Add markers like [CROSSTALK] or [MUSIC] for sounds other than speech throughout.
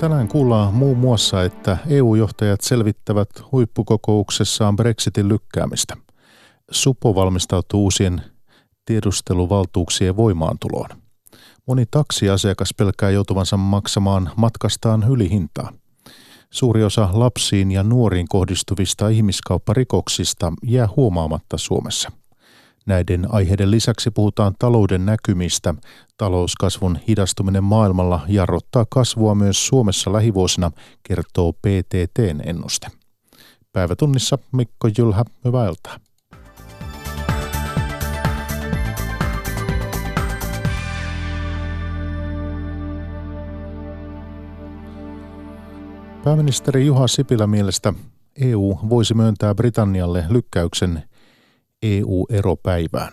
Tänään kuullaan muun muassa, että EU-johtajat selvittävät huippukokouksessaan Brexitin lykkäämistä. Supo valmistautuu uusien tiedusteluvaltuuksien voimaantuloon. Moni taksiasiakas pelkää joutuvansa maksamaan matkastaan ylihintaa. Suuri osa lapsiin ja nuoriin kohdistuvista ihmiskaupparikoksista jää huomaamatta Suomessa. Näiden aiheiden lisäksi puhutaan talouden näkymistä. Talouskasvun hidastuminen maailmalla jarruttaa kasvua myös Suomessa lähivuosina, kertoo PTTn ennuste. Päivätunnissa Mikko Jylhä, hyvää iltaa. Pääministeri Juha Sipilä mielestä EU voisi myöntää Britannialle lykkäyksen EU-eropäivään.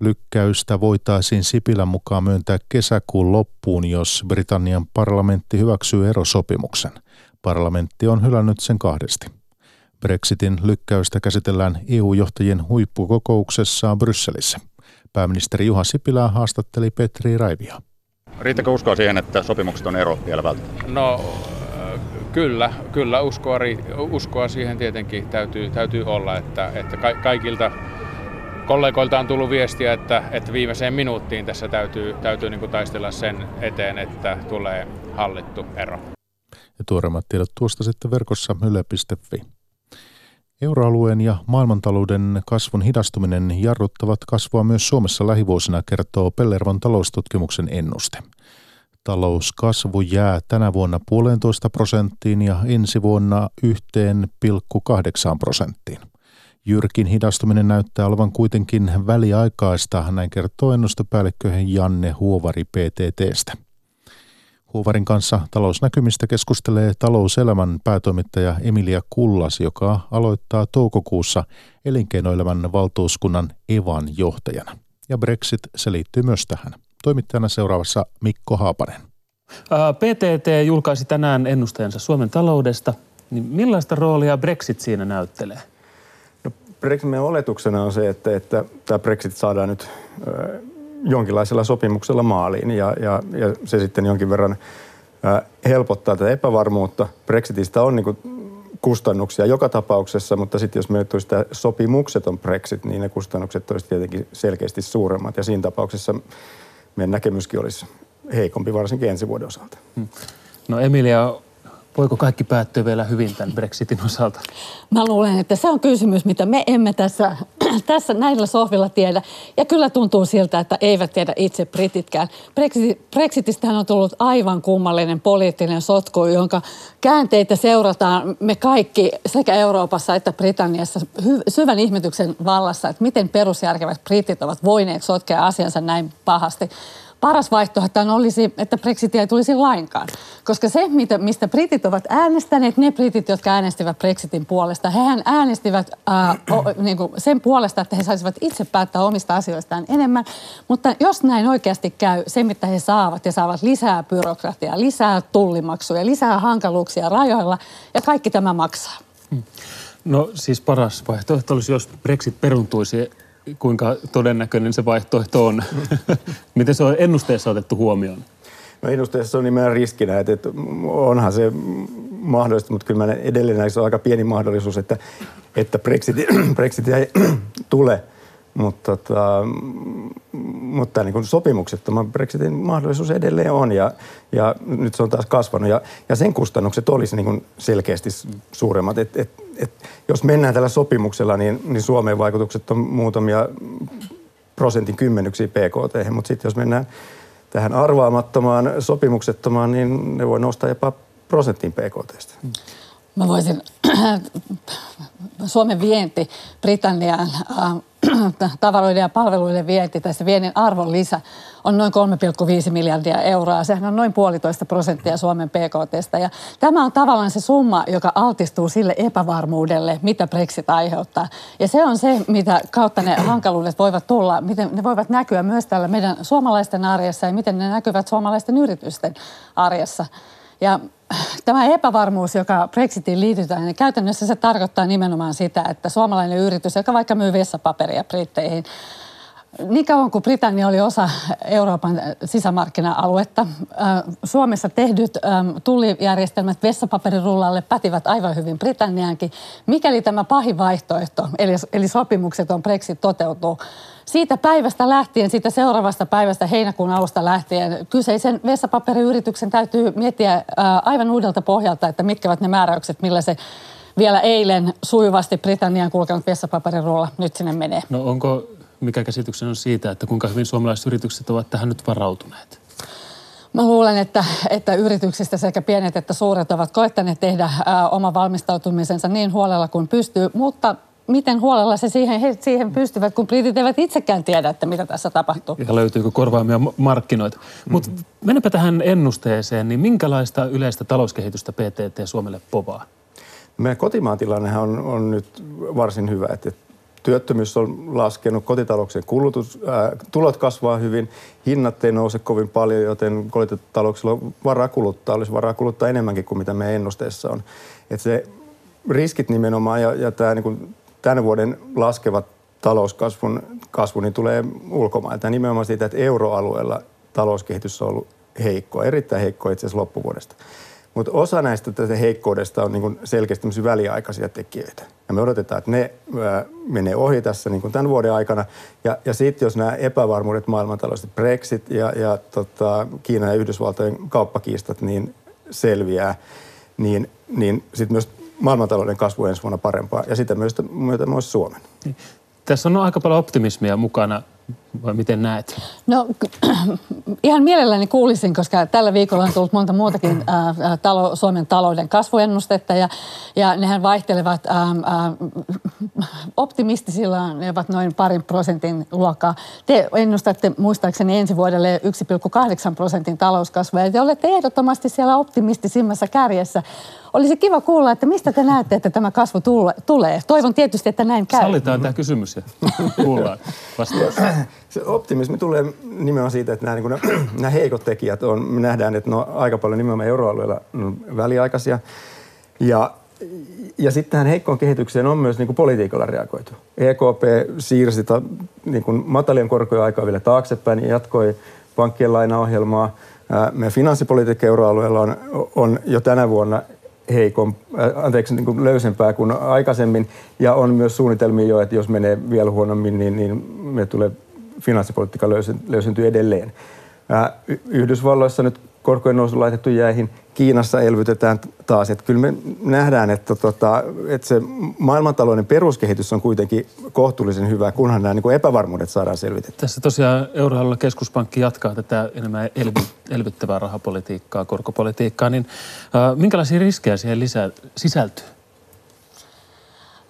Lykkäystä voitaisiin Sipilän mukaan myöntää kesäkuun loppuun, jos Britannian parlamentti hyväksyy erosopimuksen. Parlamentti on hylännyt sen kahdesti. Brexitin lykkäystä käsitellään EU-johtajien huippukokouksessa Brysselissä. Pääministeri Juha Sipilä haastatteli Petri Raivia. Riittäkö uskoa siihen, että sopimukset on ero vielä välttämättä? No kyllä, kyllä uskoa, uskoa siihen tietenkin täytyy, täytyy olla, että, että kaikilta kollegoilta on tullut viestiä, että, että viimeiseen minuuttiin tässä täytyy, täytyy niin kuin taistella sen eteen, että tulee hallittu ero. Ja tuoreimmat tiedot tuosta sitten verkossa yle.fi. Euroalueen ja maailmantalouden kasvun hidastuminen jarruttavat kasvua myös Suomessa lähivuosina, kertoo Pellervon taloustutkimuksen ennuste. Talouskasvu jää tänä vuonna puolentoista prosenttiin ja ensi vuonna 1,8 prosenttiin. Jyrkin hidastuminen näyttää olevan kuitenkin väliaikaista, näin kertoo ennustepäällikkö Janne Huovari PTTstä. Huovarin kanssa talousnäkymistä keskustelee talouselämän päätoimittaja Emilia Kullas, joka aloittaa toukokuussa elinkeinoelämän valtuuskunnan EVAN johtajana. Ja Brexit se liittyy myös tähän. Toimittajana seuraavassa Mikko Haapanen. PTT julkaisi tänään ennusteensa Suomen taloudesta. Niin millaista roolia Brexit siinä näyttelee? Brexitin oletuksena on se, että, että tämä Brexit saadaan nyt jonkinlaisella sopimuksella maaliin ja, ja, ja se sitten jonkin verran helpottaa tätä epävarmuutta. Brexitistä on niin kustannuksia joka tapauksessa, mutta sitten jos meille tulisi tämä sopimukseton Brexit, niin ne kustannukset olisivat tietenkin selkeästi suuremmat ja siinä tapauksessa meidän näkemyskin olisi heikompi varsinkin ensi vuoden osalta. Hmm. No Emilia, voiko kaikki päättyä vielä hyvin tämän Brexitin osalta? Mä luulen, että se on kysymys, mitä me emme tässä, [CLEARS THROAT] tässä näillä sohvilla tiedä. Ja kyllä tuntuu siltä, että eivät tiedä itse brititkään. Brexit, Brexitistähän on tullut aivan kummallinen poliittinen sotku, jonka käänteitä seurataan me kaikki sekä Euroopassa että Britanniassa syvän ihmetyksen vallassa, että miten perusjärkevät britit ovat voineet sotkea asiansa näin pahasti paras vaihtoehto olisi, että Brexitia ei tulisi lainkaan. Koska se, mistä britit ovat äänestäneet, ne britit, jotka äänestivät Brexitin puolesta, hehän äänestivät äh, o, [CLEARS THROAT] niin kuin sen puolesta, että he saisivat itse päättää omista asioistaan enemmän. Mutta jos näin oikeasti käy, se mitä he saavat, he saavat lisää byrokratiaa, lisää tullimaksuja, lisää hankaluuksia rajoilla ja kaikki tämä maksaa. Hmm. No siis paras vaihtoehto olisi, jos Brexit peruntuisi kuinka todennäköinen se vaihtoehto on? [LAUGHS] Miten se on ennusteessa otettu huomioon? No ennusteessa on nimenomaan riskinä, että, että onhan se mahdollista, mutta kyllä mä edelleen näissä on aika pieni mahdollisuus, että, että Brexit, [CLEARS THROAT] Brexit ei [CLEARS THROAT] tule – mutta, tota, mutta niin sopimuksettoman Brexitin mahdollisuus edelleen on ja, ja nyt se on taas kasvanut. Ja, ja sen kustannukset olisi niin selkeästi suuremmat. Et, et, et, jos mennään tällä sopimuksella, niin, niin Suomen vaikutukset on muutamia prosentin kymmenyksiä PKT, mutta sitten jos mennään tähän arvaamattomaan sopimuksettomaan, niin ne voi nostaa jopa prosentin PKTstä. Mä voisin, [CLEARS THROAT] Suomen vienti Britanniaan äh, [CLEARS THROAT] tavaroiden ja palveluiden vienti, tässä viennin arvon lisä on noin 3,5 miljardia euroa. Sehän on noin puolitoista prosenttia Suomen PKTstä. Ja tämä on tavallaan se summa, joka altistuu sille epävarmuudelle, mitä Brexit aiheuttaa. Ja se on se, mitä kautta ne [CLEARS THROAT] hankaluudet voivat tulla, miten ne voivat näkyä myös tällä meidän suomalaisten arjessa ja miten ne näkyvät suomalaisten yritysten arjessa. Ja tämä epävarmuus, joka Brexitiin liitytään, niin käytännössä se tarkoittaa nimenomaan sitä, että suomalainen yritys, joka vaikka myy vessapaperia Britteihin, Niin kauan kuin Britannia oli osa Euroopan sisämarkkina-aluetta, Suomessa tehdyt tullijärjestelmät vessapaperirullalle pätivät aivan hyvin Britanniaankin. Mikäli tämä pahin vaihtoehto, eli, eli sopimukset on Brexit toteutuu, siitä päivästä lähtien, siitä seuraavasta päivästä heinäkuun alusta lähtien, kyseisen vessapaperiyrityksen täytyy miettiä aivan uudelta pohjalta, että mitkä ovat ne määräykset, millä se vielä eilen sujuvasti Britannian kulkenut vessapaperirulla nyt sinne menee. No onko mikä käsityksen on siitä, että kuinka hyvin suomalaiset yritykset ovat tähän nyt varautuneet? Mä luulen, että, että yrityksistä sekä pienet että suuret ovat koettaneet tehdä ää, oma valmistautumisensa niin huolella kuin pystyy, mutta miten huolella se siihen, he siihen pystyvät, kun britit eivät itsekään tiedä, että mitä tässä tapahtuu. Ja löytyykö korvaamia markkinoita. Mm-hmm. Mutta mennäpä tähän ennusteeseen, niin minkälaista yleistä talouskehitystä PTT Suomelle povaa? Meidän kotimaan tilannehan on, on nyt varsin hyvä, että työttömyys on laskenut, kotitalouksien kulutus, ää, tulot kasvaa hyvin, hinnat ei nouse kovin paljon, joten kotitalouksilla on varaa kuluttaa, olisi varaa kuluttaa enemmänkin kuin mitä meidän ennusteessa on. Et se riskit nimenomaan ja, ja tämä niin tämän vuoden laskevat talouskasvun kasvu, niin tulee ulkomailta. Nimenomaan siitä, että euroalueella talouskehitys on ollut heikkoa, erittäin heikkoa itse asiassa loppuvuodesta. Mutta osa näistä tästä heikkoudesta on niin selkeästi väliaikaisia tekijöitä. Ja me odotetaan, että ne ää, menee ohi tässä niin tämän vuoden aikana. Ja, ja sitten jos nämä epävarmuudet maailmantaloudesta, Brexit ja, ja tota, Kiinan ja Yhdysvaltojen kauppakiistat niin selviää, niin, niin sitten myös maailmantalouden kasvu ensi vuonna parempaa ja sitä myös, myös Suomen. Tässä on aika paljon optimismia mukana vai miten näet? No [CLEARS THROAT] ihan mielelläni kuulisin, koska tällä viikolla on tullut monta muutakin ää, talo, Suomen talouden kasvuennustetta ja, ja nehän vaihtelevat ää, ää, optimistisilla, ne ovat noin parin prosentin luokkaa. Te ennustatte muistaakseni ensi vuodelle 1,8 prosentin talouskasvua ja te olette ehdottomasti siellä optimistisimmassa kärjessä. Olisi kiva kuulla, että mistä te näette, että tämä kasvu tulee. Toivon tietysti, että näin käy. Sallitaan tämä kysymys ja kuullaan vastaus. [CLEARS THROAT] Se optimismi tulee nimenomaan siitä, että nämä, niin kuin, [CLEARS THROAT] nämä heikot tekijät on, me nähdään, että ne on aika paljon nimenomaan euroalueella väliaikaisia. Ja, ja sitten tähän heikkoon kehitykseen on myös niin kuin politiikalla reagoitu. EKP siirsi ta, niin kuin matalien korkojen aikaa vielä taaksepäin ja jatkoi pankkien lainaohjelmaa. Meidän finanssipolitiikka euroalueella on, on jo tänä vuonna heikon, anteeksi, niin kuin löysempää kuin aikaisemmin. Ja on myös suunnitelmia jo, että jos menee vielä huonommin, niin, niin me tulee finanssipolitiikka löysentyy edelleen. Yhdysvalloissa nyt korkojen nousu laitettu jäihin. Kiinassa elvytetään taas. Että kyllä me nähdään, että, tota, että se maailmantalouden peruskehitys on kuitenkin kohtuullisen hyvä, kunhan nämä niin epävarmuudet saadaan selvitettyä. Tässä tosiaan euroalueella keskuspankki jatkaa tätä enemmän elvy, elvyttävää rahapolitiikkaa, korkopolitiikkaa. Niin, äh, minkälaisia riskejä siihen lisää, sisältyy?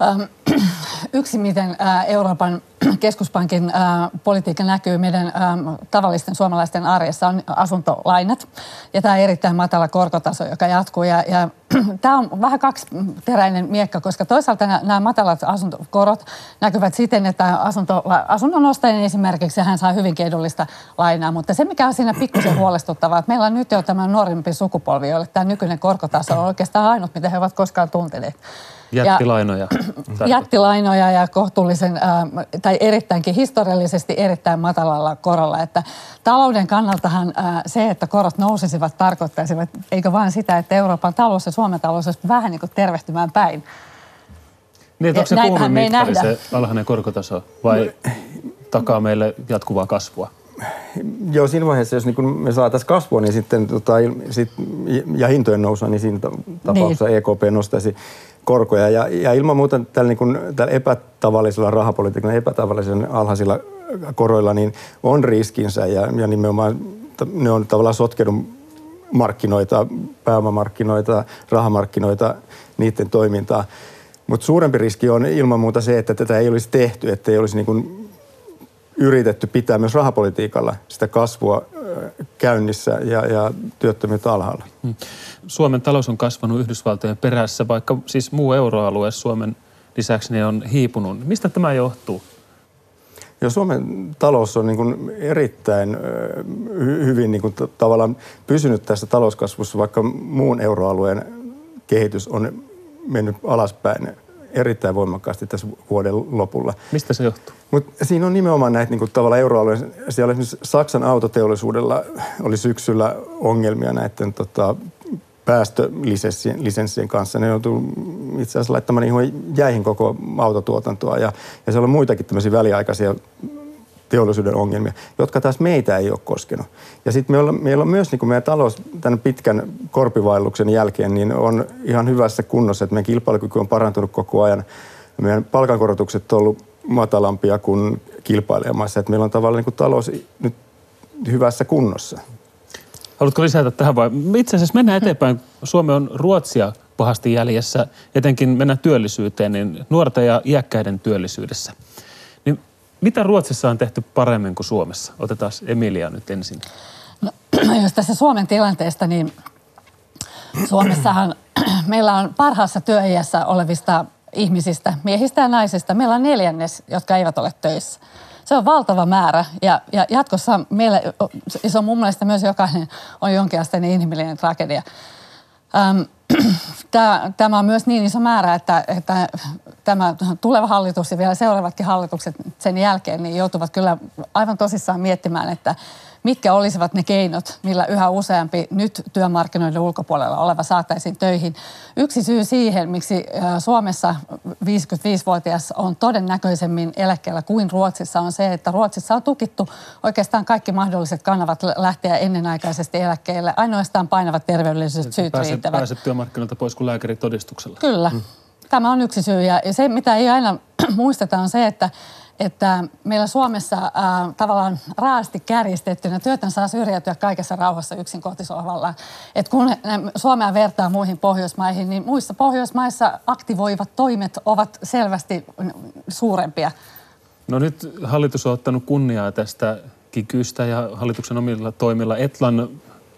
Ähm, yksi, miten äh, Euroopan [CLEARS THROAT] keskuspankin äh, politiikka näkyy meidän ähm, tavallisten suomalaisten arjessa on asuntolainat. Ja tämä erittäin matala korkotaso, joka jatkuu. Ja, ja [CLEARS THROAT] tämä on vähän kaksiteräinen miekka, koska toisaalta nämä matalat asuntokorot näkyvät siten, että asunto, asunnon ostajan esimerkiksi hän saa hyvin edullista lainaa. Mutta se, mikä on siinä pikkusen [CLEARS THROAT] huolestuttavaa, että meillä on nyt jo tämä nuorempi sukupolvi, jolle tämä nykyinen korkotaso on oikeastaan ainut, mitä he ovat koskaan tunteneet. Jättilainoja. Ja, jättilainoja ja kohtuullisen, äh, tai erittäinkin historiallisesti erittäin matalalla korolla. Että talouden kannaltahan äh, se, että korot nousisivat, tarkoittaisivat, eikö vain sitä, että Euroopan talous ja Suomen talous olisi vähän niin kuin tervehtymään päin. Niin, onko se kuumin mittari, se alhainen korkotaso, vai takaa meille jatkuvaa kasvua? Joo, siinä vaiheessa, jos niin kun me saataisiin kasvua niin sitten, tota, sit, ja hintojen nousua, niin siinä tapauksessa niin. EKP nostaisi korkoja. Ja, ja ilman muuta tällä, niin kuin, tällä epätavallisella rahapolitiikalla, epätavallisen alhaisilla koroilla, niin on riskinsä ja, ja nimenomaan ne on tavallaan sotkenut markkinoita, pääomamarkkinoita, rahamarkkinoita, niiden toimintaa. Mutta suurempi riski on ilman muuta se, että tätä ei olisi tehty, että ei olisi niin kuin yritetty pitää myös rahapolitiikalla sitä kasvua käynnissä ja, ja työttömyyttä alhaalla. Hmm. Suomen talous on kasvanut Yhdysvaltojen perässä, vaikka siis muu euroalue Suomen lisäksi ne on hiipunut. Mistä tämä johtuu? Ja Suomen talous on niin kuin erittäin hyvin niin kuin tavallaan pysynyt tässä talouskasvussa, vaikka muun euroalueen kehitys on mennyt alaspäin erittäin voimakkaasti tässä vuoden lopulla. Mistä se johtuu? Mutta siinä on nimenomaan näitä niin kuin, tavallaan euroalueen, siellä esimerkiksi Saksan autoteollisuudella oli syksyllä ongelmia näiden tota, päästölisenssien kanssa. Ne joutuu itse asiassa laittamaan ihan jäihin koko autotuotantoa ja, ja siellä on muitakin tämmöisiä väliaikaisia teollisuuden ongelmia, jotka taas meitä ei ole koskenut. Ja sitten meillä, meillä on myös niin kuin meidän talous tämän pitkän korpivaelluksen jälkeen niin on ihan hyvässä kunnossa, että meidän kilpailukyky on parantunut koko ajan. Meidän palkankorotukset on ollut matalampia kuin kilpailijamaissa. Että meillä on tavallaan niin kuin talous nyt hyvässä kunnossa. Haluatko lisätä tähän vai? Itse asiassa mennään eteenpäin. Suomi on Ruotsia pahasti jäljessä, etenkin mennään työllisyyteen, niin nuorten ja iäkkäiden työllisyydessä. Niin mitä Ruotsissa on tehty paremmin kuin Suomessa? Otetaan Emilia nyt ensin. No, [CLEARS THROAT] jos tässä Suomen tilanteesta, niin Suomessahan [CLEARS THROAT] meillä on parhaassa työiässä olevista ihmisistä, miehistä ja naisista, meillä on neljännes, jotka eivät ole töissä. Se on valtava määrä ja, ja jatkossa meillä, se on mun mielestä myös jokainen on jonkinasteinen inhimillinen tragedia. Ähm, [CLEARS THROAT] tämä on myös niin iso määrä, että, että tämä tuleva hallitus ja vielä seuraavatkin hallitukset sen jälkeen niin joutuvat kyllä aivan tosissaan miettimään, että mitkä olisivat ne keinot, millä yhä useampi nyt työmarkkinoiden ulkopuolella oleva saataisiin töihin. Yksi syy siihen, miksi Suomessa 55-vuotias on todennäköisemmin eläkkeellä kuin Ruotsissa, on se, että Ruotsissa on tukittu oikeastaan kaikki mahdolliset kanavat lähteä ennenaikaisesti eläkkeelle. Ainoastaan painavat terveydelliset syyt pääset, riittävät. Pääset työmarkkinoilta pois kuin lääkäritodistuksella. Kyllä. Hmm. Tämä on yksi syy. Ja se, mitä ei aina [CLEARS THROAT] muisteta, on se, että että meillä Suomessa äh, tavallaan raasti kärjistettynä työtön saa syrjäytyä kaikessa rauhassa yksin kotisohvalla. Et kun Suomea vertaa muihin Pohjoismaihin, niin muissa Pohjoismaissa aktivoivat toimet ovat selvästi suurempia. No nyt hallitus on ottanut kunniaa tästä kikystä ja hallituksen omilla toimilla. Etlan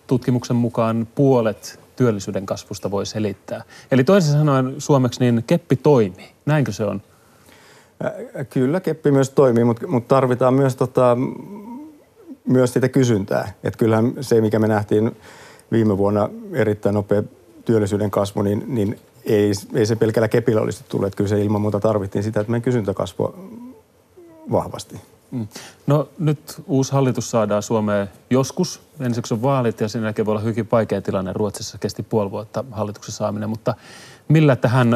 tutkimuksen mukaan puolet työllisyyden kasvusta voi selittää. Eli toisin sanoen suomeksi niin keppi toimii. Näinkö se on? Kyllä keppi myös toimii, mutta, mutta tarvitaan myös, tota, myös sitä kysyntää. Et kyllähän se, mikä me nähtiin viime vuonna erittäin nopea työllisyyden kasvu, niin, niin ei, ei se pelkällä kepillä olisi tullut. Kyllä se ilman muuta tarvittiin sitä, että meidän kysyntä kasvoi vahvasti. Mm. No nyt uusi hallitus saadaan Suomeen joskus. Ensiksi on vaalit ja sen jälkeen voi olla hyvin vaikea tilanne. Ruotsissa kesti puoli vuotta hallituksen saaminen, mutta millä tähän,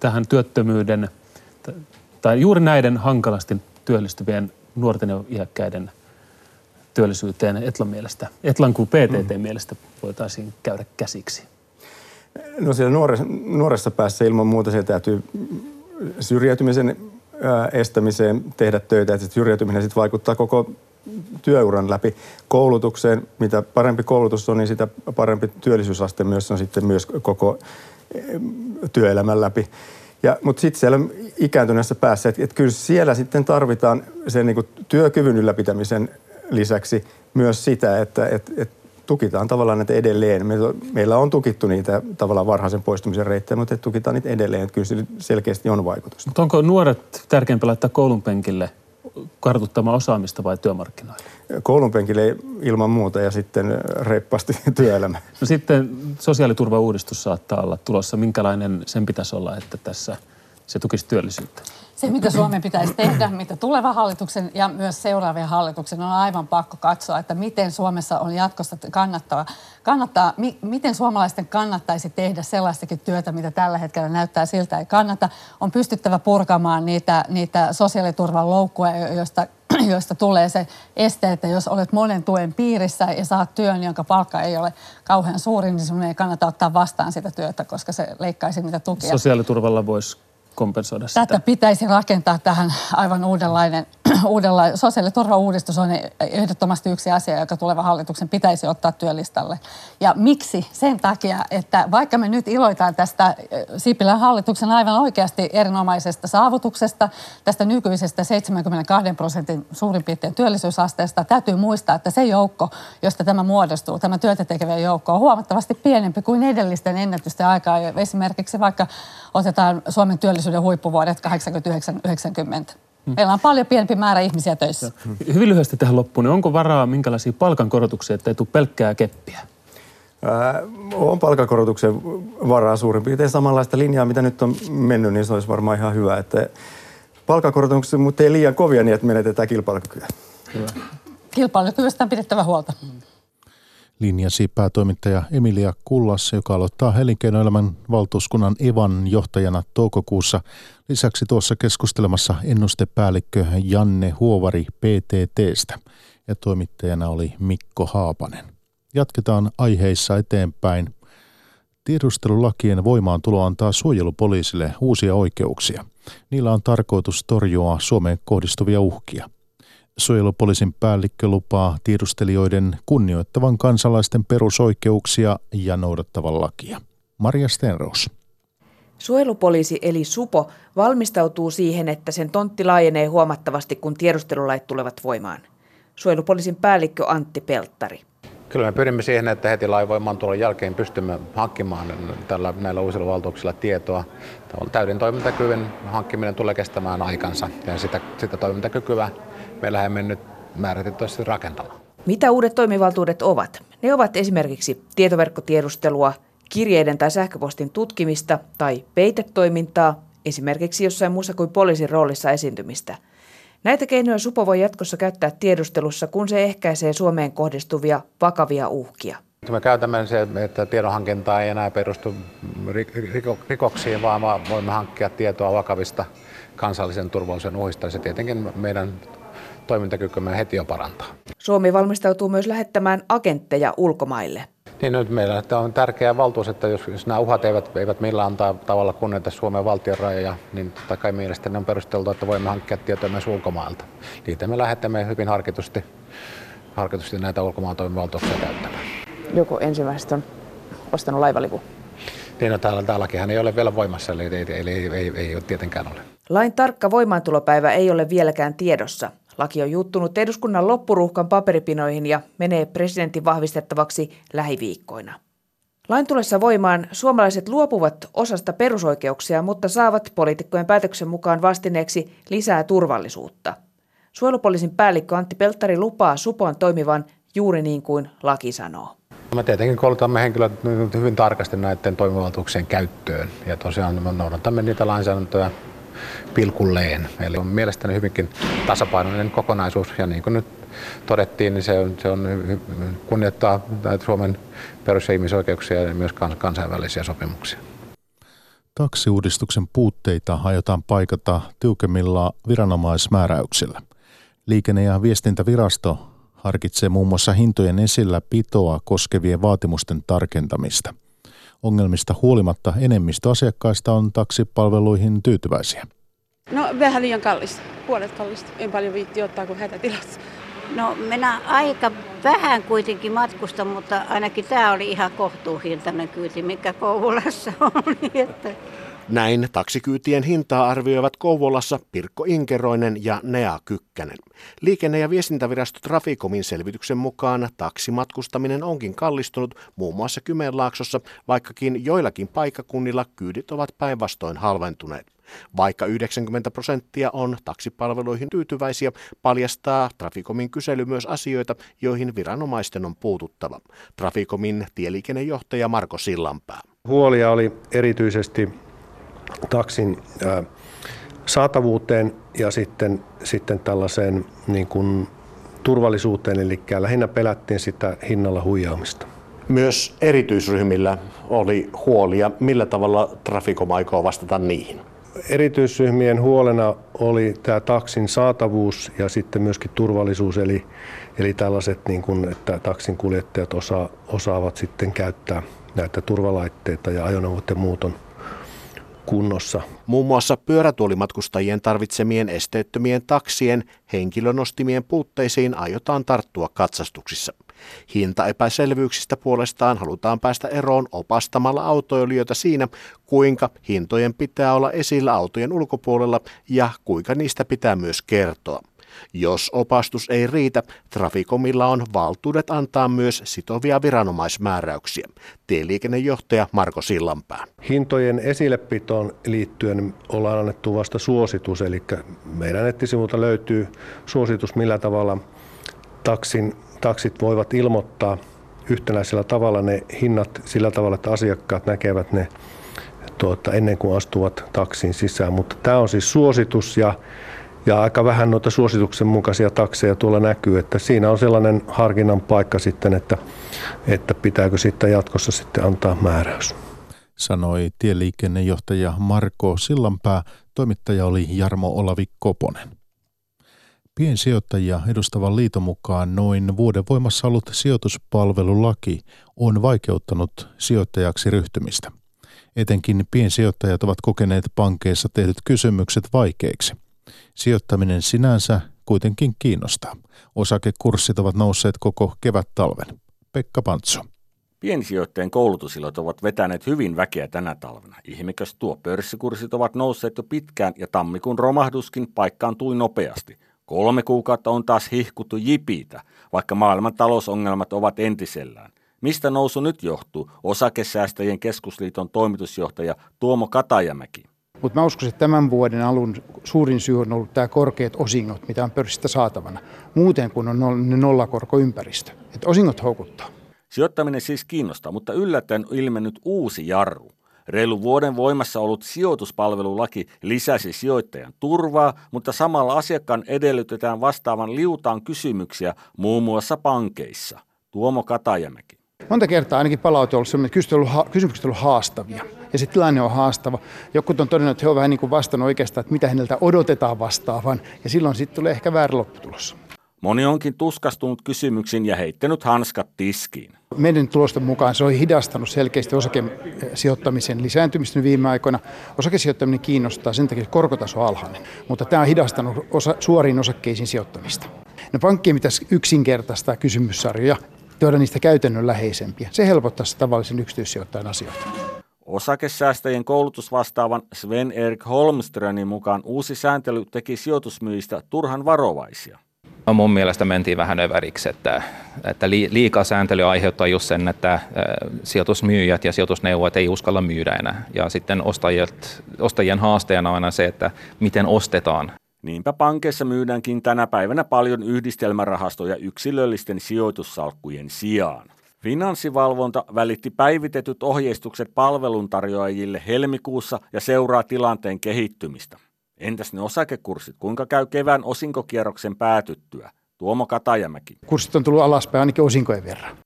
tähän työttömyyden – tai juuri näiden hankalasti työllistyvien nuorten ja iäkkäiden työllisyyteen Etlan mielestä, Etlan kuin PTT mm. mielestä voitaisiin käydä käsiksi? No siellä nuoressa, nuoressa päässä ilman muuta se täytyy syrjäytymisen estämiseen tehdä töitä, että syrjäytyminen sitten vaikuttaa koko työuran läpi koulutukseen. Mitä parempi koulutus on, niin sitä parempi työllisyysaste myös on sitten myös koko työelämän läpi. Ja, mutta sitten siellä ikääntyneessä päässä, että, että kyllä siellä sitten tarvitaan sen niin työkyvyn ylläpitämisen lisäksi myös sitä, että, että, että tukitaan tavallaan näitä edelleen. Meillä on tukittu niitä tavallaan varhaisen poistumisen reittejä, mutta tukitaan niitä edelleen. Että kyllä selkeästi on vaikutusta. Mutta onko nuoret tärkeämpää laittaa koulun penkille kartuttamaan osaamista vai työmarkkinoille? Koulun penkille ilman muuta ja sitten reippaasti [LAUGHS] työelämä. No sitten sosiaaliturvauudistus saattaa olla tulossa. Minkälainen sen pitäisi olla, että tässä se tukisi työllisyyttä? Se, mitä Suomen pitäisi tehdä, mitä tuleva hallituksen ja myös seuraavien hallituksen on aivan pakko katsoa, että miten Suomessa on jatkossa kannattava, kannattaa, mi, miten suomalaisten kannattaisi tehdä sellaistakin työtä, mitä tällä hetkellä näyttää siltä ei kannata. On pystyttävä purkamaan niitä, niitä sosiaaliturvan loukkuja, joista [CLEARS THROAT] joista tulee se este, että jos olet monen tuen piirissä ja saat työn, jonka palkka ei ole kauhean suuri, niin sinun ei kannata ottaa vastaan sitä työtä, koska se leikkaisi niitä tukia. Sosiaaliturvalla voisi kompensoida sitä? Tätä pitäisi rakentaa tähän aivan uudenlainen, [CLEARS THROAT] uudenlainen sosiaaliturvauudistus on ehdottomasti yksi asia, joka tuleva hallituksen pitäisi ottaa työlistalle. Ja miksi? Sen takia, että vaikka me nyt iloitaan tästä eh, Sipilän hallituksen aivan oikeasti erinomaisesta saavutuksesta, tästä nykyisestä 72 prosentin suurin piirtein työllisyysasteesta, täytyy muistaa, että se joukko, josta tämä muodostuu, tämä työtä tekevä joukko, on huomattavasti pienempi kuin edellisten ennätysten aikaa. Esimerkiksi vaikka otetaan Suomen työllisyyden huippuvuodet 89-90. Hmm. Meillä on paljon pienempi määrä ihmisiä töissä. Hyvin lyhyesti tähän loppuun, niin onko varaa minkälaisia palkankorotuksia, että ei tule pelkkää keppiä? Ää, on palkakorotuksen varaa suurin piirtein samanlaista linjaa, mitä nyt on mennyt, niin se olisi varmaan ihan hyvä. Että palkakorotukset, mutta ei liian kovia niin, että menetetään kilpailukykyä. Hyvä. Kilpailukyvystä on pidettävä huolta. Linjasi päätoimittaja Emilia Kullas, joka aloittaa elinkeinoelämän valtuuskunnan Evan johtajana toukokuussa. Lisäksi tuossa keskustelemassa ennustepäällikkö Janne Huovari PTTstä ja toimittajana oli Mikko Haapanen. Jatketaan aiheissa eteenpäin. Tiedustelulakien voimaantulo antaa suojelupoliisille uusia oikeuksia. Niillä on tarkoitus torjua Suomeen kohdistuvia uhkia. Suojelupoliisin päällikkö lupaa tiedustelijoiden kunnioittavan kansalaisten perusoikeuksia ja noudattavan lakia. Maria Stenros. Suojelupoliisi eli SUPO valmistautuu siihen, että sen tontti laajenee huomattavasti, kun tiedustelulait tulevat voimaan. Suojelupoliisin päällikkö Antti Pelttari. Kyllä me pyrimme siihen, että heti lain tulon jälkeen pystymme hankkimaan tällä, näillä uusilla valtuuksilla tietoa. Täyden toimintakyvyn hankkiminen tulee kestämään aikansa ja sitä, sitä toimintakykyä me lähdemme nyt määrätietoisesti rakentamaan. Mitä uudet toimivaltuudet ovat? Ne ovat esimerkiksi tietoverkkotiedustelua, kirjeiden tai sähköpostin tutkimista tai peitetoimintaa, esimerkiksi jossain muussa kuin poliisin roolissa esiintymistä – Näitä keinoja Supo voi jatkossa käyttää tiedustelussa, kun se ehkäisee Suomeen kohdistuvia vakavia uhkia. Me käytämme se, että tiedonhankinta ei enää perustu rikoksiin, vaan voimme hankkia tietoa vakavista kansallisen turvallisuuden uhista. Se tietenkin meidän toimintakykymme heti jo parantaa. Suomi valmistautuu myös lähettämään agentteja ulkomaille. Niin nyt meillä on tärkeä valtuus, että jos, jos nämä uhat eivät, eivät millään tavalla kunnioita Suomen valtion rajoja, niin totta kai mielestäni on perusteltu, että voimme hankkia tietoja myös ulkomailta. Niitä me lähetämme hyvin harkitusti, harkitusti näitä ulkomaan toimivaltuuksia käyttämään. Joku ensimmäisestä on ostanut laivalipun? Niin, no täällä, täälläkin ei ole vielä voimassa, eli ei, ei, ei, ei, ei ole tietenkään ole. Lain tarkka voimaantulopäivä ei ole vieläkään tiedossa. Laki on juuttunut eduskunnan loppuruuhkan paperipinoihin ja menee presidentin vahvistettavaksi lähiviikkoina. Lain tulessa voimaan suomalaiset luopuvat osasta perusoikeuksia, mutta saavat poliitikkojen päätöksen mukaan vastineeksi lisää turvallisuutta. Suojelupoliisin päällikkö Antti Pelttari lupaa Supon toimivan juuri niin kuin laki sanoo. Me tietenkin koulutamme henkilöt hyvin tarkasti näiden toimivaltuuksien käyttöön ja tosiaan me noudatamme niitä lainsäädäntöä pilkulleen. Eli on mielestäni hyvinkin tasapainoinen kokonaisuus ja niin kuin nyt todettiin, niin se on, se on kunnioittaa Suomen perus- ja ihmisoikeuksia ja myös kansainvälisiä sopimuksia. Taksiuudistuksen puutteita aiotaan paikata tiukemmilla viranomaismääräyksillä. Liikenne- ja viestintävirasto harkitsee muun muassa hintojen esillä pitoa koskevien vaatimusten tarkentamista – Ongelmista huolimatta enemmistö asiakkaista on taksipalveluihin tyytyväisiä. No vähän liian kallista, puolet kallista. En paljon viitti ottaa kuin hätätilassa. No minä aika vähän kuitenkin matkusta, mutta ainakin tämä oli ihan kohtuuhintainen kyyti, mikä Kouvolassa oli. Että näin taksikyytien hintaa arvioivat Kouvolassa Pirkko Inkeroinen ja Nea Kykkänen. Liikenne- ja viestintävirasto Trafikomin selvityksen mukaan taksimatkustaminen onkin kallistunut muun muassa Kymenlaaksossa, vaikkakin joillakin paikkakunnilla kyydit ovat päinvastoin halventuneet. Vaikka 90 prosenttia on taksipalveluihin tyytyväisiä, paljastaa Trafikomin kysely myös asioita, joihin viranomaisten on puututtava. Trafikomin tieliikennejohtaja Marko Sillanpää. Huolia oli erityisesti taksin saatavuuteen ja sitten, sitten tällaiseen niin kuin turvallisuuteen, eli lähinnä pelättiin sitä hinnalla huijaamista. Myös erityisryhmillä oli huolia. Millä tavalla Trafikom aikoo vastata niihin? Erityisryhmien huolena oli tämä taksin saatavuus ja sitten myöskin turvallisuus, eli, eli tällaiset, niin kuin, että taksin kuljettajat osa, osaavat sitten käyttää näitä turvalaitteita ja ajoneuvot ja muut on kunnossa. Muun muassa pyörätuolimatkustajien tarvitsemien esteettömien taksien henkilönostimien puutteisiin aiotaan tarttua katsastuksissa. Hintaepäselvyyksistä puolestaan halutaan päästä eroon opastamalla autoilijoita siinä, kuinka hintojen pitää olla esillä autojen ulkopuolella ja kuinka niistä pitää myös kertoa. Jos opastus ei riitä, Trafikomilla on valtuudet antaa myös sitovia viranomaismääräyksiä. Tieliikennejohtaja Marko Sillanpää. Hintojen esillepitoon liittyen ollaan annettu vasta suositus, eli meidän nettisivulta löytyy suositus, millä tavalla taksin, taksit voivat ilmoittaa yhtenäisellä tavalla ne hinnat sillä tavalla, että asiakkaat näkevät ne tuota, ennen kuin astuvat taksiin sisään. Mutta tämä on siis suositus ja, ja aika vähän noita suosituksen mukaisia takseja tuolla näkyy, että siinä on sellainen harkinnan paikka sitten, että, että pitääkö sitten jatkossa sitten antaa määräys. Sanoi tieliikennejohtaja Marko Sillanpää, toimittaja oli Jarmo Olavi Koponen. Piensijoittajia edustavan liiton mukaan noin vuoden voimassa ollut sijoituspalvelulaki on vaikeuttanut sijoittajaksi ryhtymistä. Etenkin piensijoittajat ovat kokeneet pankeissa tehdyt kysymykset vaikeiksi. Sijoittaminen sinänsä kuitenkin kiinnostaa. Osakekurssit ovat nousseet koko kevät-talven. Pekka Pantso. Piensijoittajien koulutusilot ovat vetäneet hyvin väkeä tänä talvena. Ihmekös tuo pörssikurssit ovat nousseet jo pitkään ja tammikuun romahduskin paikkaantui nopeasti. Kolme kuukautta on taas hihkuttu jipiitä, vaikka maailman talousongelmat ovat entisellään. Mistä nousu nyt johtuu? Osakesäästäjien keskusliiton toimitusjohtaja Tuomo Katajamäki. Mutta mä uskon, että tämän vuoden alun suurin syy on ollut tämä korkeat osingot, mitä on pörssistä saatavana. Muuten kuin on nollakorkoympäristö. Että osingot houkuttaa. Sijoittaminen siis kiinnostaa, mutta yllättäen ilmennyt uusi jarru. Reilu vuoden voimassa ollut sijoituspalvelulaki lisäsi sijoittajan turvaa, mutta samalla asiakkaan edellytetään vastaavan liutaan kysymyksiä muun muassa pankeissa. Tuomo Katajamäki. Monta kertaa ainakin palaute on ollut sellainen, että kysymykset ovat haastavia ja se tilanne on haastava. Joku on todennut, että he ovat vähän niin kuin vastannut oikeastaan, että mitä häneltä odotetaan vastaavan ja silloin sitten tulee ehkä väärä lopputulos. Moni onkin tuskastunut kysymyksiin ja heittänyt hanskat tiskiin. Meidän tulosten mukaan se on hidastanut selkeästi osakesijoittamisen lisääntymistä viime aikoina. Osakesijoittaminen kiinnostaa sen takia, että korkotaso on alhainen, mutta tämä on hidastanut osa, suoriin osakkeisiin sijoittamista. No pankkien pitäisi yksinkertaistaa kysymyssarjoja, tuoda niistä käytännönläheisempiä. Se helpottaisi tavallisen yksityissijoittajan asioita. Osakesäästäjien koulutusvastaavan Sven-Erik Holmströmin mukaan uusi sääntely teki sijoitusmyyjistä turhan varovaisia. No mun mielestä mentiin vähän överiksi, että, että liikaa sääntely aiheuttaa just sen, että sijoitusmyyjät ja sijoitusneuvojat ei uskalla myydä enää. Ja sitten ostajat, ostajien haasteena on aina se, että miten ostetaan. Niinpä pankeissa myydäänkin tänä päivänä paljon yhdistelmärahastoja yksilöllisten sijoitussalkkujen sijaan. Finanssivalvonta välitti päivitetyt ohjeistukset palveluntarjoajille helmikuussa ja seuraa tilanteen kehittymistä. Entäs ne osakekurssit? Kuinka käy kevään osinkokierroksen päätyttyä? Tuomo Katajamäki. Kurssit on tullut alaspäin ainakin osinkojen verran.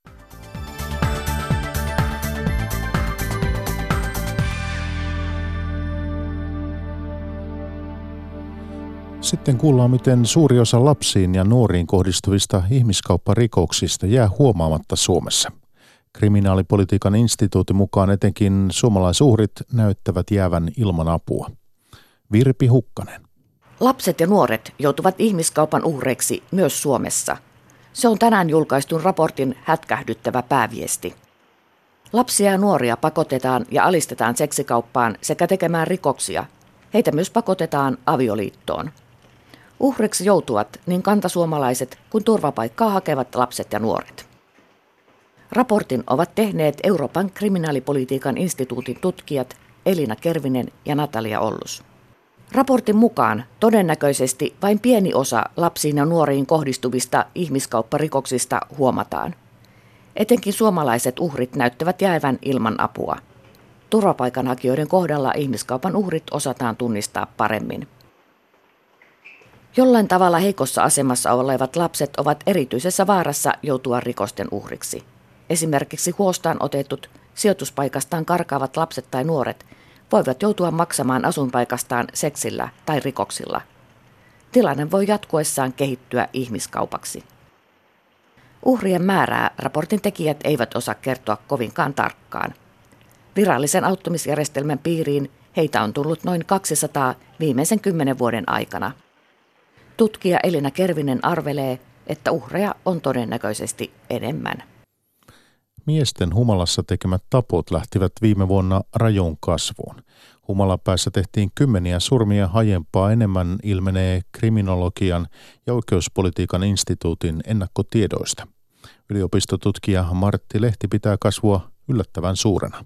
Sitten kuullaan, miten suuri osa lapsiin ja nuoriin kohdistuvista ihmiskaupparikoksista jää huomaamatta Suomessa. Kriminaalipolitiikan instituutin mukaan etenkin suomalaisuhrit näyttävät jäävän ilman apua. Virpi Hukkanen. Lapset ja nuoret joutuvat ihmiskaupan uhreiksi myös Suomessa. Se on tänään julkaistun raportin hätkähdyttävä pääviesti. Lapsia ja nuoria pakotetaan ja alistetaan seksikauppaan sekä tekemään rikoksia. Heitä myös pakotetaan avioliittoon. Uhreiksi joutuvat niin kantasuomalaiset kuin turvapaikkaa hakevat lapset ja nuoret. Raportin ovat tehneet Euroopan kriminaalipolitiikan instituutin tutkijat Elina Kervinen ja Natalia Ollus. Raportin mukaan todennäköisesti vain pieni osa lapsiin ja nuoriin kohdistuvista ihmiskaupparikoksista huomataan. Etenkin suomalaiset uhrit näyttävät jäävän ilman apua. Turvapaikanhakijoiden kohdalla ihmiskaupan uhrit osataan tunnistaa paremmin. Jollain tavalla heikossa asemassa olevat lapset ovat erityisessä vaarassa joutua rikosten uhriksi. Esimerkiksi huostaan otetut sijoituspaikastaan karkaavat lapset tai nuoret voivat joutua maksamaan asuinpaikastaan seksillä tai rikoksilla. Tilanne voi jatkuessaan kehittyä ihmiskaupaksi. Uhrien määrää raportin tekijät eivät osaa kertoa kovinkaan tarkkaan. Virallisen auttamisjärjestelmän piiriin heitä on tullut noin 200 viimeisen kymmenen vuoden aikana – Tutkija Elina Kervinen arvelee, että uhreja on todennäköisesti enemmän. Miesten humalassa tekemät tapot lähtivät viime vuonna rajuun kasvuun. Humalapäässä tehtiin kymmeniä surmia hajempaa enemmän ilmenee kriminologian ja oikeuspolitiikan instituutin ennakkotiedoista. Yliopistotutkija Martti Lehti pitää kasvua yllättävän suurena.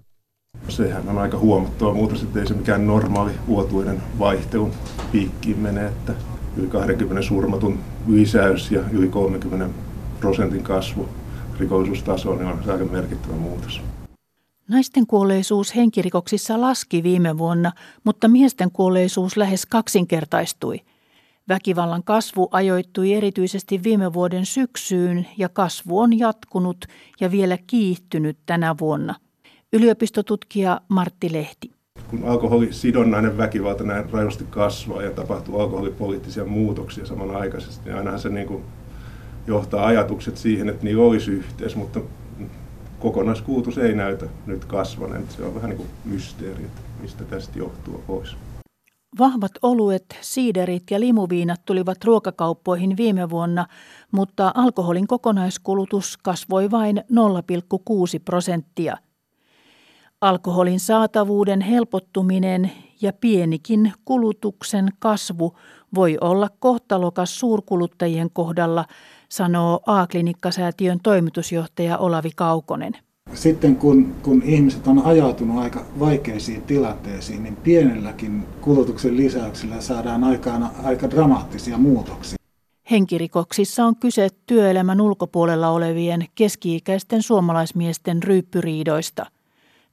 Sehän on aika huomattava muutos, että ei se mikään normaali vuotuinen vaihtelun piikkiin mene, että yli 20 surmatun lisäys ja yli 30 prosentin kasvu rikollisuustasoon, niin on aika merkittävä muutos. Naisten kuolleisuus henkirikoksissa laski viime vuonna, mutta miesten kuolleisuus lähes kaksinkertaistui. Väkivallan kasvu ajoittui erityisesti viime vuoden syksyyn ja kasvu on jatkunut ja vielä kiihtynyt tänä vuonna. Yliopistotutkija Martti Lehti. Kun alkoholisidonnainen väkivalta näin rajusti kasvaa ja tapahtuu alkoholipoliittisia muutoksia samanaikaisesti, niin ainahan se niin kuin johtaa ajatukset siihen, että niillä olisi yhteys, mutta kokonaiskulutus ei näytä nyt kasvaneen. Se on vähän niin kuin mysteeri, että mistä tästä johtuu pois. Vahvat oluet, siiderit ja limuviinat tulivat ruokakauppoihin viime vuonna, mutta alkoholin kokonaiskulutus kasvoi vain 0,6 prosenttia. Alkoholin saatavuuden helpottuminen ja pienikin kulutuksen kasvu voi olla kohtalokas suurkuluttajien kohdalla, sanoo A-klinikkasäätiön toimitusjohtaja Olavi Kaukonen. Sitten kun, kun ihmiset on ajautunut aika vaikeisiin tilanteisiin, niin pienelläkin kulutuksen lisäyksellä saadaan aikaan aika dramaattisia muutoksia. Henkirikoksissa on kyse työelämän ulkopuolella olevien keski-ikäisten suomalaismiesten ryyppyriidoista.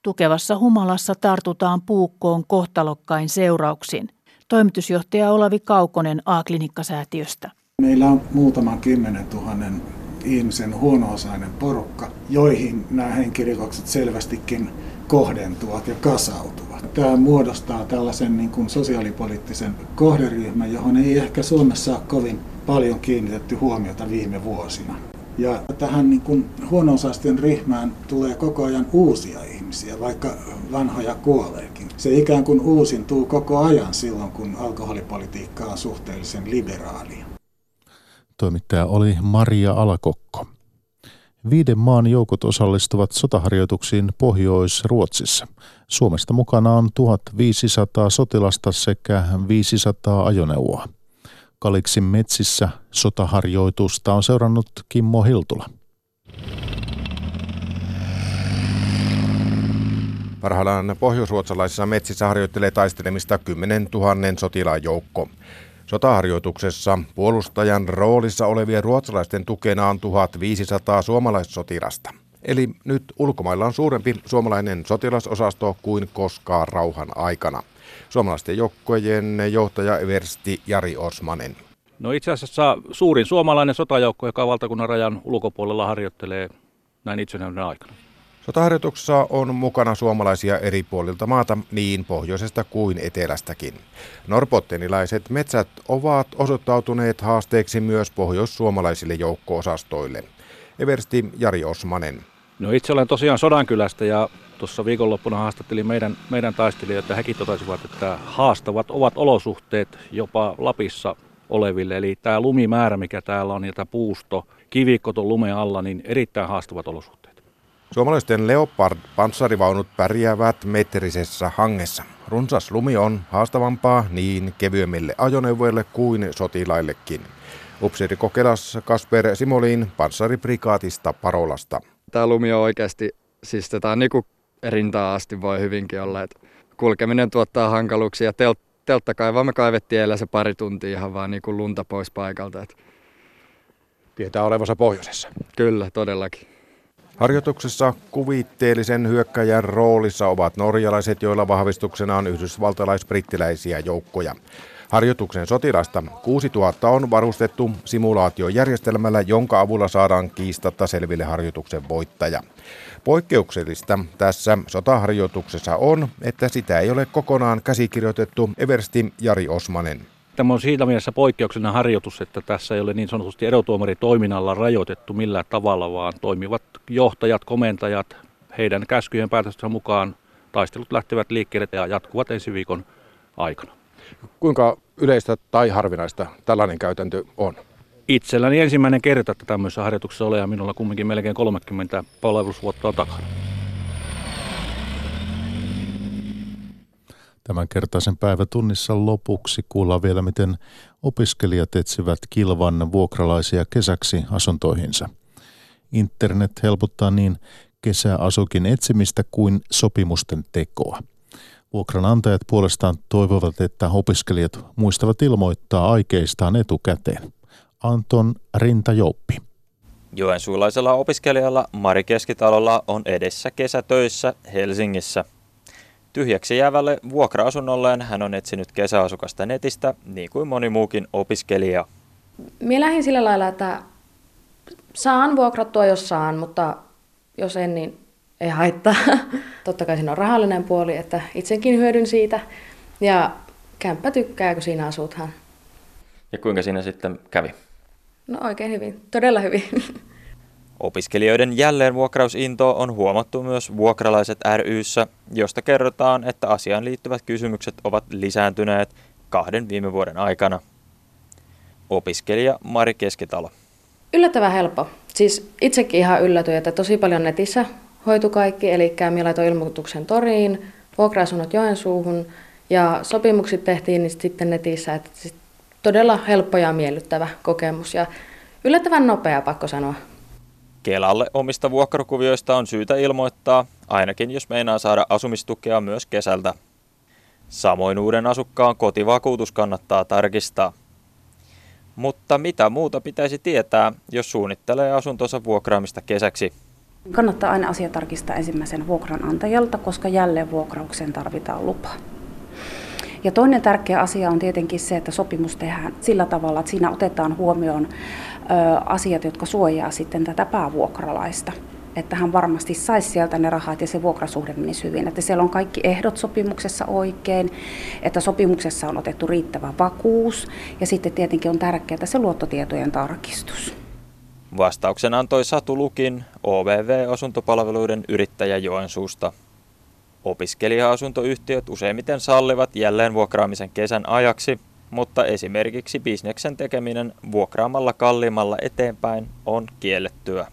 Tukevassa humalassa tartutaan puukkoon kohtalokkain seurauksin. Toimitusjohtaja Olavi Kaukonen A-klinikkasäätiöstä. Meillä on muutaman kymmenen tuhannen ihmisen huono-osainen porukka, joihin nämä henkirikokset selvästikin kohdentuvat ja kasautuvat. Tämä muodostaa tällaisen niin kuin sosiaalipoliittisen kohderyhmän, johon ei ehkä Suomessa ole kovin paljon kiinnitetty huomiota viime vuosina. Ja tähän niin kuin huono-osaisten ryhmään tulee koko ajan uusia ihmisiä, vaikka vanhoja kuoleekin. Se ikään kuin uusintuu koko ajan silloin, kun alkoholipolitiikka on suhteellisen liberaalia. Toimittaja oli Maria Alakokko. Viiden maan joukot osallistuvat sotaharjoituksiin Pohjois-Ruotsissa. Suomesta mukana on 1500 sotilasta sekä 500 ajoneuvoa. Kaliksin metsissä sotaharjoitusta on seurannut Kimmo Hiltula. Parhaillaan pohjoisruotsalaisissa metsissä harjoittelee taistelemista 10 000 sotilaan joukko. Sotaharjoituksessa puolustajan roolissa olevien ruotsalaisten tukena on 1500 suomalaissotilasta. Eli nyt ulkomailla on suurempi suomalainen sotilasosasto kuin koskaan rauhan aikana. Suomalaisten joukkojen johtaja Eversti Jari Osmanen. No itse asiassa suurin suomalainen sotajoukko, joka valtakunnan rajan ulkopuolella harjoittelee näin itsenäinen aikana. Sotaharjoituksessa on mukana suomalaisia eri puolilta maata, niin pohjoisesta kuin etelästäkin. Norpottenilaiset metsät ovat osoittautuneet haasteeksi myös pohjoissuomalaisille joukko-osastoille. Eversti Jari Osmanen. No itse olen tosiaan Sodankylästä ja tuossa viikonloppuna haastattelin meidän, meidän taistelijoita että hekin totesivat, että haastavat ovat olosuhteet jopa Lapissa oleville. Eli tämä lumimäärä, mikä täällä on, ja tämä puusto, kivikko tuon lumen alla, niin erittäin haastavat olosuhteet. Suomalaisten Leopard-panssarivaunut pärjäävät metrisessä hangessa. Runsas lumi on haastavampaa niin kevyemmille ajoneuvoille kuin sotilaillekin. Upseeri Kokelas Kasper Simolin panssariprikaatista Parolasta. Tämä lumi on oikeasti, siis tätä niin rintaa asti voi hyvinkin olla, että kulkeminen tuottaa hankaluuksia. Telt, teltta kaivamme kaivettiin eilen se pari tuntia ihan vaan niin kuin lunta pois paikalta. Että... Tietää olevansa pohjoisessa. Kyllä, todellakin. Harjoituksessa kuvitteellisen hyökkäjän roolissa ovat norjalaiset, joilla vahvistuksena on yhdysvaltalais-brittiläisiä joukkoja. Harjoituksen sotilasta 6000 on varustettu simulaatiojärjestelmällä, jonka avulla saadaan kiistatta selville harjoituksen voittaja. Poikkeuksellista tässä sotaharjoituksessa on, että sitä ei ole kokonaan käsikirjoitettu Eversti Jari Osmanen. Tämä on siitä mielessä poikkeuksellinen harjoitus, että tässä ei ole niin sanotusti erotuomari toiminnalla rajoitettu millään tavalla, vaan toimivat johtajat, komentajat, heidän käskyjen päätöstensä mukaan taistelut lähtevät liikkeelle ja jatkuvat ensi viikon aikana. Kuinka yleistä tai harvinaista tällainen käytäntö on? Itselläni ensimmäinen kerta, että tämmöisessä harjoituksessa ole ja minulla kumminkin melkein 30 palvelusvuotta takana. Tämän kertaisen päivätunnissa lopuksi kuullaan vielä, miten opiskelijat etsivät kilvan vuokralaisia kesäksi asuntoihinsa. Internet helpottaa niin kesäasukin etsimistä kuin sopimusten tekoa. Vuokranantajat puolestaan toivovat, että opiskelijat muistavat ilmoittaa aikeistaan etukäteen. Anton Rintajouppi. Joensuulaisella opiskelijalla Mari Keskitalolla on edessä kesätöissä Helsingissä. Tyhjäksi jäävälle vuokra-asunnolleen hän on etsinyt kesäasukasta netistä, niin kuin moni muukin opiskelija. Minä lähdin sillä lailla, että saan vuokrattua, jos saan, mutta jos en, niin ei haittaa. [LAUGHS] Totta kai siinä on rahallinen puoli, että itsekin hyödyn siitä. Ja kämppä tykkää, kun siinä asuthan. Ja kuinka siinä sitten kävi? No oikein hyvin, todella hyvin. [LAUGHS] Opiskelijoiden jälleenvuokrausinto on huomattu myös Vuokralaiset ryssä, josta kerrotaan, että asiaan liittyvät kysymykset ovat lisääntyneet kahden viime vuoden aikana. Opiskelija Mari Keskitalo. Yllättävän helppo. Siis itsekin ihan yllätyin, että tosi paljon netissä hoitu kaikki, eli minä laitoin ilmoituksen toriin, vuokra-asunnot Joensuuhun ja sopimukset tehtiin niin sitten netissä, että siis todella helppo ja miellyttävä kokemus ja yllättävän nopea, pakko sanoa. Kelalle omista vuokrakuvioista on syytä ilmoittaa, ainakin jos meinaa saada asumistukea myös kesältä. Samoin uuden asukkaan kotivakuutus kannattaa tarkistaa. Mutta mitä muuta pitäisi tietää, jos suunnittelee asuntonsa vuokraamista kesäksi? Kannattaa aina asia tarkistaa ensimmäisen vuokranantajalta, koska jälleen vuokraukseen tarvitaan lupa. Ja toinen tärkeä asia on tietenkin se, että sopimus tehdään sillä tavalla, että siinä otetaan huomioon asiat, jotka suojaa sitten tätä päävuokralaista. Että hän varmasti saisi sieltä ne rahat ja se vuokrasuhde menisi hyvin. Että siellä on kaikki ehdot sopimuksessa oikein, että sopimuksessa on otettu riittävä vakuus ja sitten tietenkin on tärkeää se luottotietojen tarkistus. Vastauksen antoi Satu Lukin, OVV-asuntopalveluiden yrittäjä Joensuusta. Opiskelija-asuntoyhtiöt useimmiten sallivat jälleen vuokraamisen kesän ajaksi, mutta esimerkiksi bisneksen tekeminen vuokraamalla kalliimmalla eteenpäin on kiellettyä.